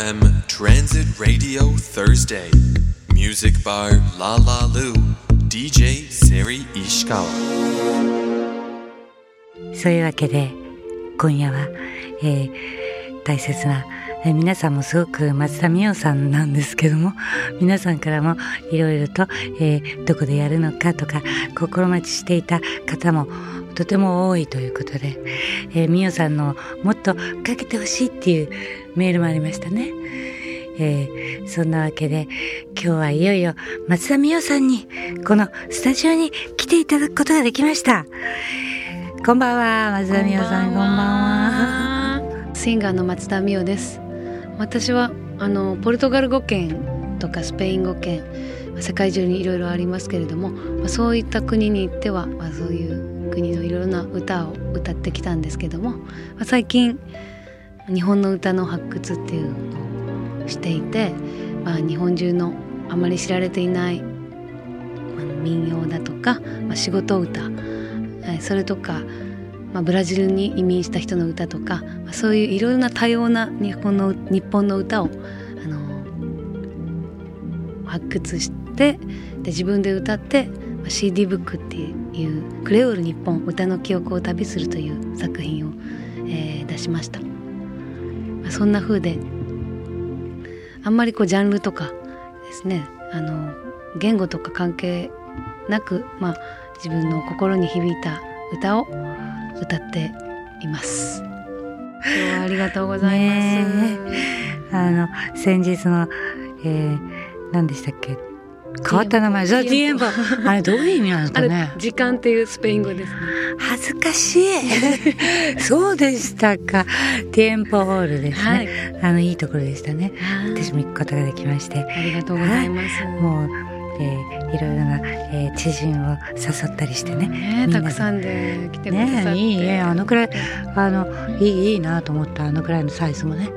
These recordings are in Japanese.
FM Transit Radio Thursday. Music Bar La La Lu. DJ Seri Ishikawa. そういうわけで今夜は、えー大切な、えー皆さんもすごく松田美代さんなんですけども皆さんからもいろいろと、えーどこでやるのかとか心待ちしていた方もとても多いということで、えー、美代さんのもっとかけてほしいっていうメールもありましたね。えーそんなわけで今日はいよいよ松田美代さんにこのスタジオに来ていただくことができました。こんばんは、松田美代さん、こんばんは。シンガーの松田美代です私はあのポルトガル語圏とかスペイン語圏世界中にいろいろありますけれども、まあ、そういった国に行っては、まあ、そういう国のいろいろな歌を歌ってきたんですけども、最近日本の歌の発掘っていうのをしていて、まあ、日本中のあまり知られていない、民謡だとか、まあ、仕事歌それとか、まあ、ブラジルに移民した人の歌とか、そういういろいろな多様な日本の日本の歌を、あの発掘してで自分で歌って CD ブックっていう「クレオール日本歌の記憶を旅する」という作品を、えー出しました。まあそんな風であんまりこうジャンルとかですねあの言語とか関係なく、まあ、自分の心に響いた歌を歌っています。今日はありがとうございます。ねあの、先日の、えー、何でしたっけ？変わった名前、ザ・ディエンボ。あれどういう意味なのあれかね時間っていうスペイン語ですね。恥ずかしい。そうでしたか。ティエンポホールですね。はいあの、いいところでしたね。はい私も行くことができまして。ありがとうございます。もう、えーいろいろな、えー知人を誘ったりしてね。ねたくさんで来てくださって。ねいいね。あのくらい、あの、いい、いいなと思った、あのくらいのサイズもね。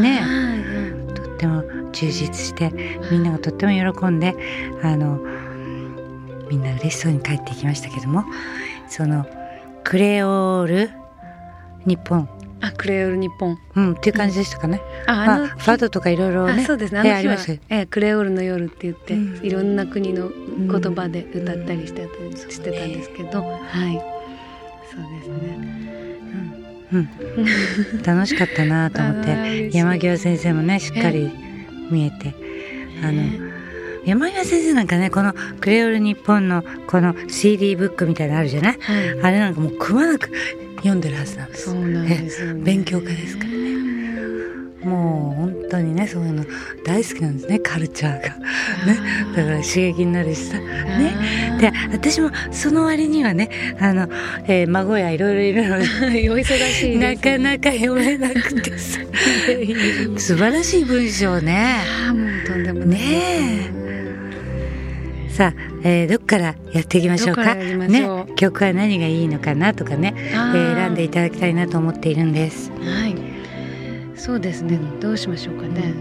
ねはいとっても充実してみんながとっても喜んであのみんな嬉しそうに帰っていきましたけどもそのクレオール日本、あ、クレオール日本。うん、っていう感じでしたかね。あ、まあ、あの、ファドとかいろいろねあそうですね。あありますよええクレオールの夜って言って、うん。いろんな国の言葉で歌ったりして,、してたんですけど、はい。そうですね。うん、楽しかったなと思っあーて山際先生もねしっかり見えて。あの山際先生なんかねこの「クレオール日本」のこの CD ブックみたいなのあるじゃない？はい。あれなんかもうくまなく読んでるはずなんです。そうなんですよね。え。勉強家ですからねもう本当にねそういうの大好きなんですねカルチャーが。ね。だから刺激になるしさ。ね。で私もその割にはねあの、えー孫やいろいろいるので お忙しいなです、かなか読めなくてさ。素晴らしい文章ね。ああもうとんでもないねさあ、えーどっからやっていきましょうか。ね、曲は何がいいのかなとかね、えー選んでいただきたいなと思っているんです。はいそうですね。どうしましょうかね、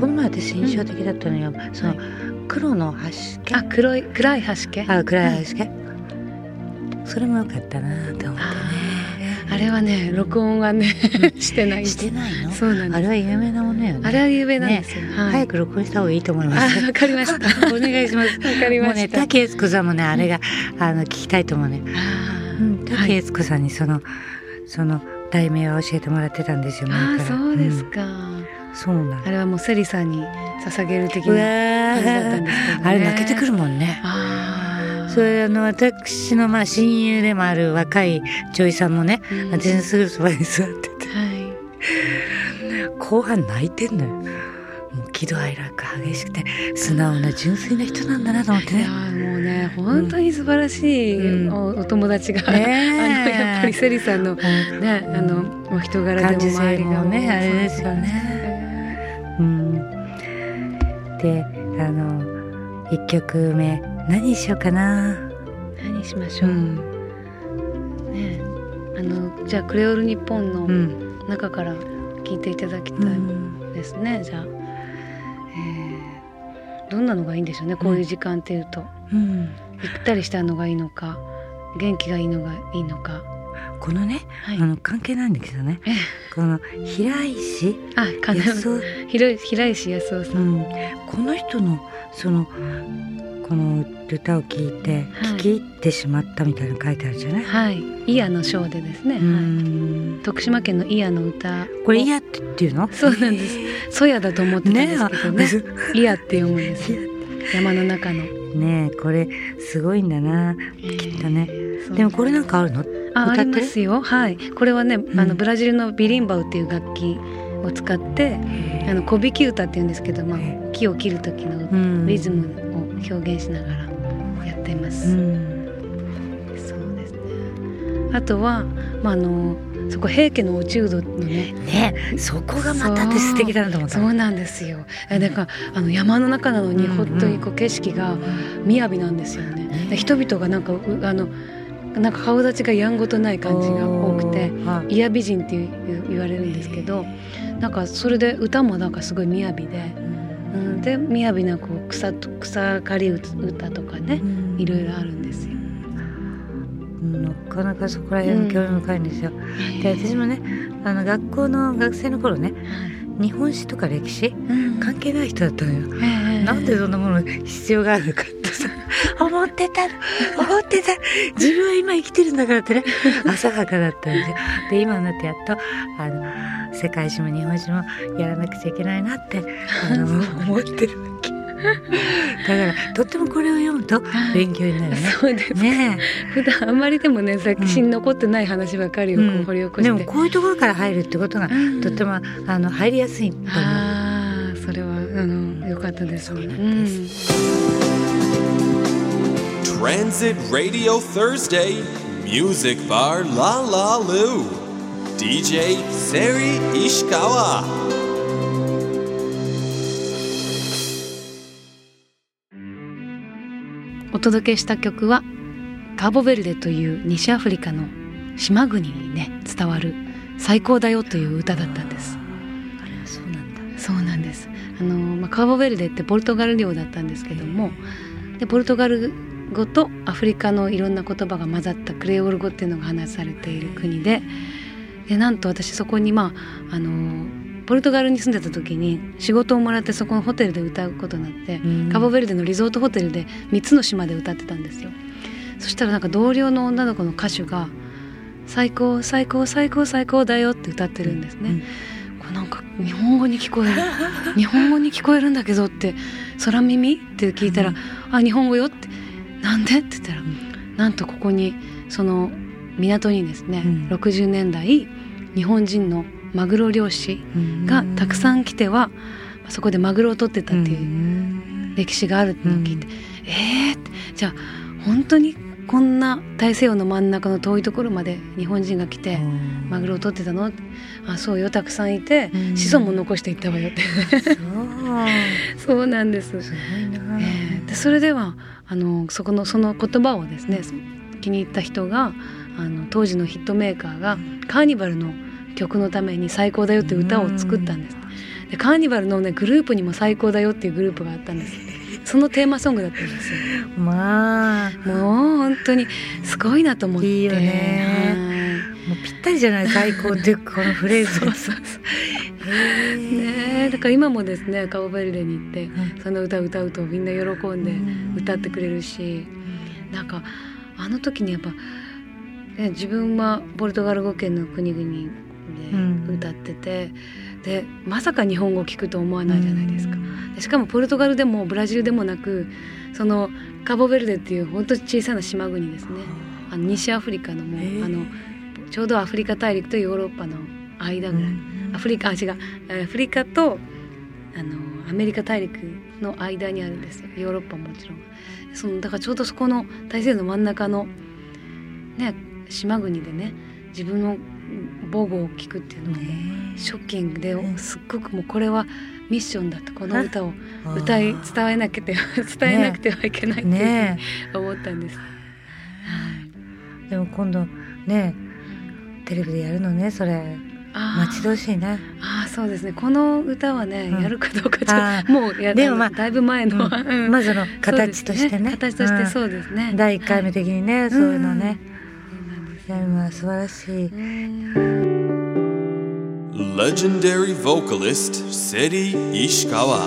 この前私印象的だったのよ、その黒の端毛あ黒い暗い端毛あ暗い端毛、それも良かったなと思ってね。あれはね録音がね してないしてないの？そうなんです。あれは有名なものよね。あれは有名なんですよ、ね。はい。早く録音した方がいいと思います。あわかりました。お願いします。わかりました。竹悦子さんもねあれがあの聞きたいと思うね、あうん、ー竹悦子さんにその、その題名は教えてもらってたんですよ前そうですか、うん。そうなのあれはもうセリさんに捧げる的な感じだったんですけど、ね、ーあれ泣けてくるもんね。それあの私のまあ親友でもある若い女医さんもね、うん。私のすぐそばに座ってて。はい。後半泣いてんのよ。もう喜怒哀楽激しくて素直な純粋な人なんだなと思ってねね本当に素晴らしいうん。お,、お友達が、あのやっぱりセリさんのねあのお人柄でも周りがもねあれですよね。ね。うん。であの1曲目何にしようかな。何しましょう、うん。ね。あのじゃあクレオール日本うのん。中から聞いていただきたいうんですね、じゃあ、えーどんなのがいいんでしょうねこういう時間っていうと、うん。ゆったりしたのがいいのか元気がいいのがいいのか。このね、はい。あの関係ないんだけどね。ええ。この平石あかな。康夫平石康夫さ、うん。ん、この人のそのこの歌を聞いてはい。聞き入ってしまったみたいなの書いてあるじゃない、はい。伊谷の章でですね、うはい。ん。徳島県の伊谷の歌これ「いや」ってっていうの？そうなんです。そやだと思ってたんですけどね。ね伊谷って読むんですよ。山の中の、ねえこれすごいんだな。きっとね。でもこれなんかあるの？あありますよ。はい。これはね、ん。あのブラジルのビリンバウっていう楽器を使ってあの小引き歌っていうんですけど、まあへ、木を切る時のうん。リズムを表現しながらやっています、うん。そうですね。あとは、まあ、あのそこ平家の落人のね。ねえそこがまたで素敵だなと思ったそうなんですよ。えだからあの山の中なのにうん本当にこう景色が雅ななんですよね、人々がなんかうあのなんか顔立ちがやんごとない感じが多くておーは美人っていう言われるんですけどなんかそれで歌もなんかすごい雅で、うん、で雅なこう草と草刈り歌とかねいろいろあるんですよ。かなかそこら辺興味深いんですよ、で私もねあの学校の学生の頃ね日本史とか歴史うん。関係ない人だったのよ、ええなんでそんなもの必要があるかってさ。思ってた。思ってた。自分は今生きてるんだからってね。浅はかだったんですよ。で今になってやっとあの世界史も日本史もやらなくちゃいけないなってあの 思ってるだからとってもこれを読むと勉強になるね。そうです。ね。普段あんまりでもね作詞に残ってない話ばかりをこう掘り起こして、でもこういうところから入るってことがうん。とってもあの入りやすい。と思う。ああそれはあの良かったです。ね。うん、Transit Radio Thursday Music Bar La La Lu. DJ Seri Ishikawa お届けした曲はカーボベルデという西アフリカの島国にね伝わる最高だよという歌だったんです。あれはそうなんだ。そうなんです。あのまあカーボベルデってポルトガル領だったんですけども、でポルトガル語とアフリカのいろんな言葉が混ざったクレオール語っていうのが話されている国で、でなんと私そこにまああのポルトガルに住んでた時に仕事をもらってそこのホテルで歌うことになって、うんカボベルデのリゾートホテルで3つの島で歌ってたんですよ。そしたらなんか同僚の女の子の歌手が「最高最高最高最高だよ」って歌ってるんですね。これなんか日本語に聞こえる日本語に聞こえるんだけどって空耳って聞いたら「あ日本語よ」って「なんで?」って言ったら、なんとここにその港にですね、うん60年代日本人のマグロ漁師がたくさん来てはそこでマグロを取ってたっていう歴史があるってのを聞いて、えーって。じゃあ本当にこんな大西洋の真ん中の遠いところまで日本人が来てマグロを取ってたの？あそうよ。たくさんいてうん。子孫も残していったわよって。そう。なんです。す。えーでそれではあのそこのその言葉をですね気に入った人があの当時のヒットメーカーがカーニバルの曲のために「最高だよ」って歌を作ったんです。でカーニバルのねグループにも「最高だよ」っていうグループがあったんです。そのテーマソングだったんですよ。まあ。もう本当にすごいなと思って。いいよね。もうぴったりじゃない最高っていうこのフレーズ。そうそうそう。ねえだから今もですねカオベルデに行ってその歌を歌うとみんな喜んで歌ってくれるしなんかあの時にやっぱ、ね、自分はポルトガル語圏の国々うんで歌ってて、でまさか日本語を聞くと思わないじゃないですか。でしかもポルトガルでもブラジルでもなくそのカボベルデっていう本当に小さな島国ですね。あの西アフリカのもうあのちょうどアフリカ大陸とヨーロッパの間ぐらい、アフリカあ違う。アフリカとあのアメリカ大陸の間にあるんですよ。ヨーロッパももちろん。そのだからちょうどそこの大西洋の真ん中のね島国でね自分の母語を聞くっていうのはもうショッキングでねすっごくもうこれはミッションだとこの歌を歌い伝えなきゃて伝えなくてはいけないっていうふうにね。思ったんです。でも今度ねテレビでやるのねそれ。待ち遠しいね。ああそうですね。この歌はね、うん。やるかどうかちょあっともうやでもまあだいぶ前の、うん。まずの形としてね。そうです形としてうん。そうですね、第一回目的にね、そういうのね。やまあ素晴らしい Legendary vocalist Seri Ishikawa.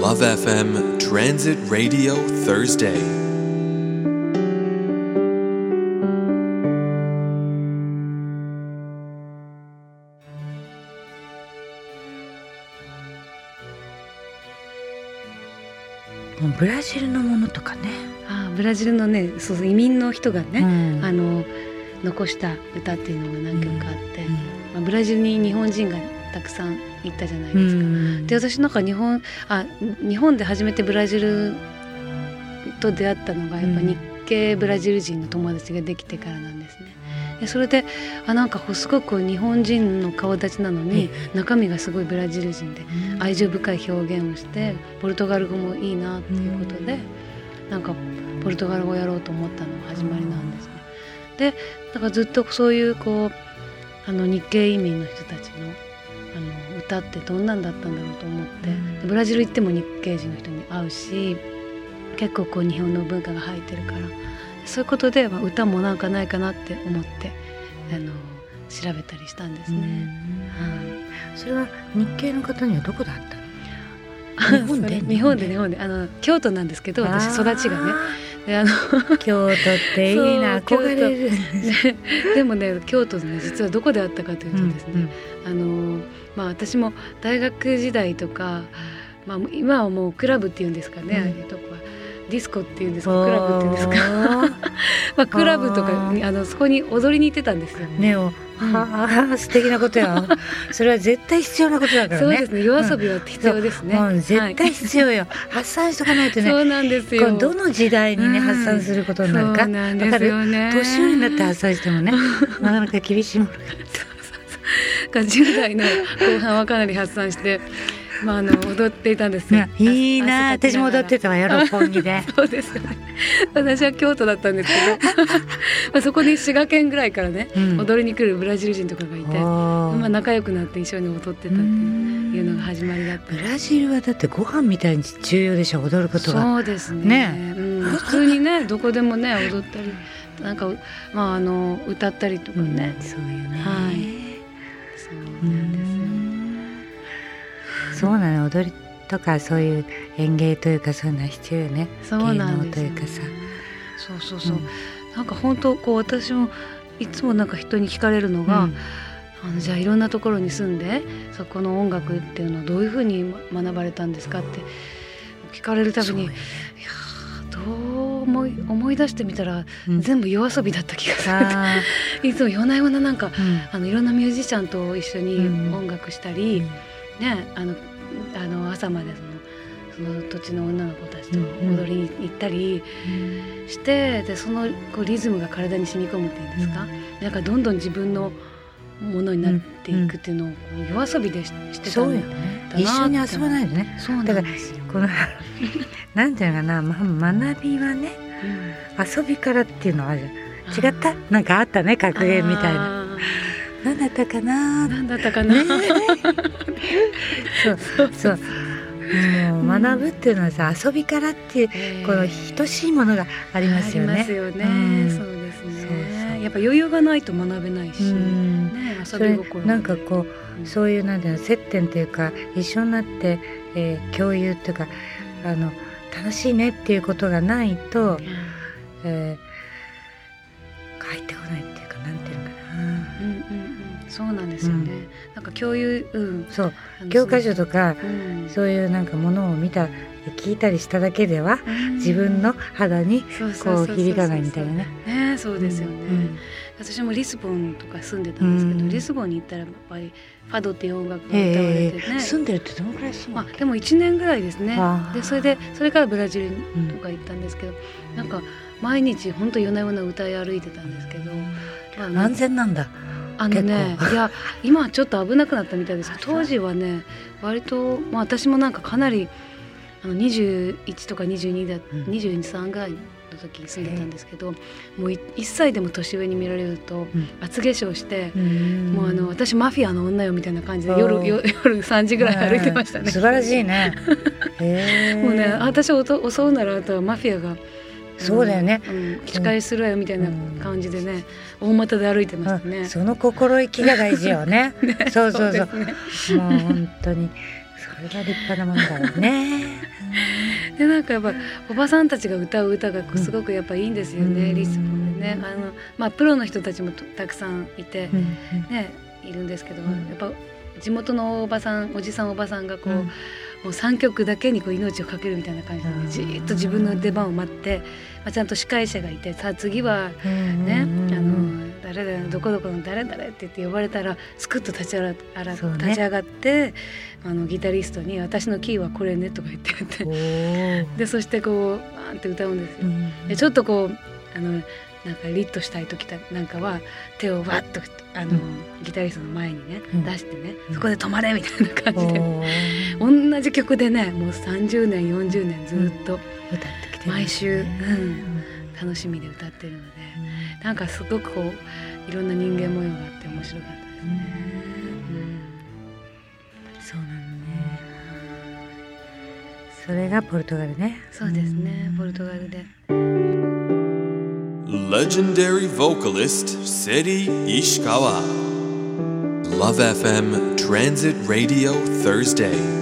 Love FM Transit Radio Thursday. ブラジルのものとかね、あブラジルのねそうそう移民の人がね、うん。あの残した歌っていうのが何曲かあって、うんまあ、ブラジルに日本人がたくさん行ったじゃないうんですか。うんで私なんか日本あ日本で初めてブラジルと出会ったのがやっぱうん。日系ブラジル人の友達ができてからなんですね。でそれであなんかすごく日本人の顔立ちなのに中身がすごいブラジル人で愛情深い表現をしてポルトガル語もいいなっていうことでなんかポルトガル語をやろうと思ったのが始まりなんですね。でだからずっとそういうこうあの日系移民の人たちのあの歌ってどんなんだったんだろうと思って、ブラジル行っても日系人の人に会うし結構こう日本の文化が入ってるからそういうことで、まあ、歌もなんかないかなって思ってあの調べたりしたんですね。はい。それは日系の方にはどこであったの？あ日本で日本で日本で。あの京都なんですけど私育ちがね。であの 京都っていいな憧れる。で でもね京都ね実はどこであったかというとですね、あのまあ私も大学時代とか、まあ、今はもうクラブっていうんですかね、うん。ああいうとこは。ディスコっていうんですかクラブっていうんですか、か まあ、クラブとかにあのそこに踊りに行ってたんですよ。ねおうんはあ素敵なことや。それは絶対必要なことだからね。そうですね。夜遊びは必要ですね。もう。絶はい。対必要よ、発散しとかないとね。そうなんですこよ。れどの時代にね、うん。発散することになるか。そうなんかる？年寄りになって発散してもねなかなか厳しいものが。が10代の後半はかなり発散して、まあ、あの踊っていたんですよね。いいな私も踊ってた。たわよ六本木で そうですよね。私は京都だったんですけど、まあそこに滋賀県ぐらいからね、うん踊りに来るブラジル人とかがいて、まあ仲良くなって一緒に踊ってたっていうのが始まりだった。ブラジルはだってご飯みたいに重要でしょ踊ることがそうですね。ねうん、普通にねどこでもね踊ったり、なんかまああの歌ったりとかうんね。そうよねはいそうなんですよ。そうなの。踊りとかそういう演芸というかそういうのは必要よね。そうなんですよ、芸能というかさ。そうそうそう。うん。なんか本当こう私もいつもなんか人に聞かれるのが、うん。あのじゃあいろんなところに住んでそこの音楽っていうのはどういうふうに学ばれたんですかって聞かれるたびにい。やーどう思い思い出してみたら、うん。全部夜遊びだった気がする。あ いつも夜な夜ななんかーうん。あのいろんなミュージシャンと一緒にうん。音楽したり、ねあのあの朝までそのその土地の女の子たちと踊りに行ったりして、でそのこうリズムが体に染み込むっていうんですか、なんかどんどん自分のものになっていくっていうのをこう夜遊びでししてたそうよんね。だな一緒に遊ばないとね。そうだからこの なんていうのかな、ま、学びはねうん。遊びからっていうのはある違った？なんかあったね格言みたいな。あ何だったかな？ーなんだったかな、そうそう。もう学ぶっていうのはさ遊びからっていうえーこの等しいものがありますよね。ありますよね、うん。そうですね。そうそう。やっぱ余裕がないと学べないし、うん。ね遊び心なんかこうそういうなんていうの接点というか一緒になって、えー共有っていうかあの楽しいねっていうことがないと、えー入ってこないそうなんですよね、うん。なんか共有うん。そう。教科書とかうん。そういうなんかものを見た聞いたりしただけではうん。自分の肌にこう響かないみたいなね。ねそうですよね、うん。私もリスボンとか住んでたんですけど、うん。リスボンに行ったらやっぱりファドっていう音楽が歌わえれてね、え住んでるってどのくらい住んででも1年ぐらいですね。でそれでそれからブラジルとか行ったんですけど、なんか毎日本当夜な夜な歌い歩いてたんですけど、まあ安全なんだ。あのね結いや今はちょっと危なくなったみたいですけど当時はね割と、まあ、私もなんかかなりあの21とか22だ、うん。223ぐらいの時に住んでたんですけど、もう1歳でも年上に見られるとうん。厚化粧して、ももうあの私マフィアの女よみたいな感じで夜よ夜3時ぐらい歩いてましたね。素晴らしいね。もうね私を襲襲うならあとはマフィアがそうだよね、うん、仕返しするわよみたいな感じでね、大股で歩いてましたね。その心意気が大事よね。そうそうそう。ね。もう本当に。それが立派なもんだよね。でなんかやっぱおばさんたちが歌う歌がすごくやっぱいいんですよね、うん。リスボでね。あの、まあ、プロの人たちもとたくさんいて、うん。ねいるんですけど、うん。やっぱ地元のおばさんおじさんおばさんがこう、うんもう3曲だけにこう命をかけるみたいな感じでね、うんじーっと自分の出番を待って、まあ、ちゃんと司会者がいてさあ次はうんね、うんあの誰々のどこどこの誰々って言って呼ばれたらすくっと立ち上があらそうね。立ち上がってあのギタリストに「私のキーはこれね」とか言って言おってー。でそしてこうバーンって歌うんですよ。ちょっとこうあのなんかリッとしたい時なんかは手をわっとあの、うん。ギタリストの前にね、うん。出してねうん。そこで止まれみたいな感じで、おー。同じ曲でねもう30年40年ずっと歌ってきてる毎週、うん。うん。楽しみで歌ってるので、なんかすごくこういろんな人間模様があって面白かったですね。そうなのね。それがポルトガルね。そうですね、ポルトガルで。Legendary vocalist Seri Ishikawa. Love FM Transit Radio Thursday.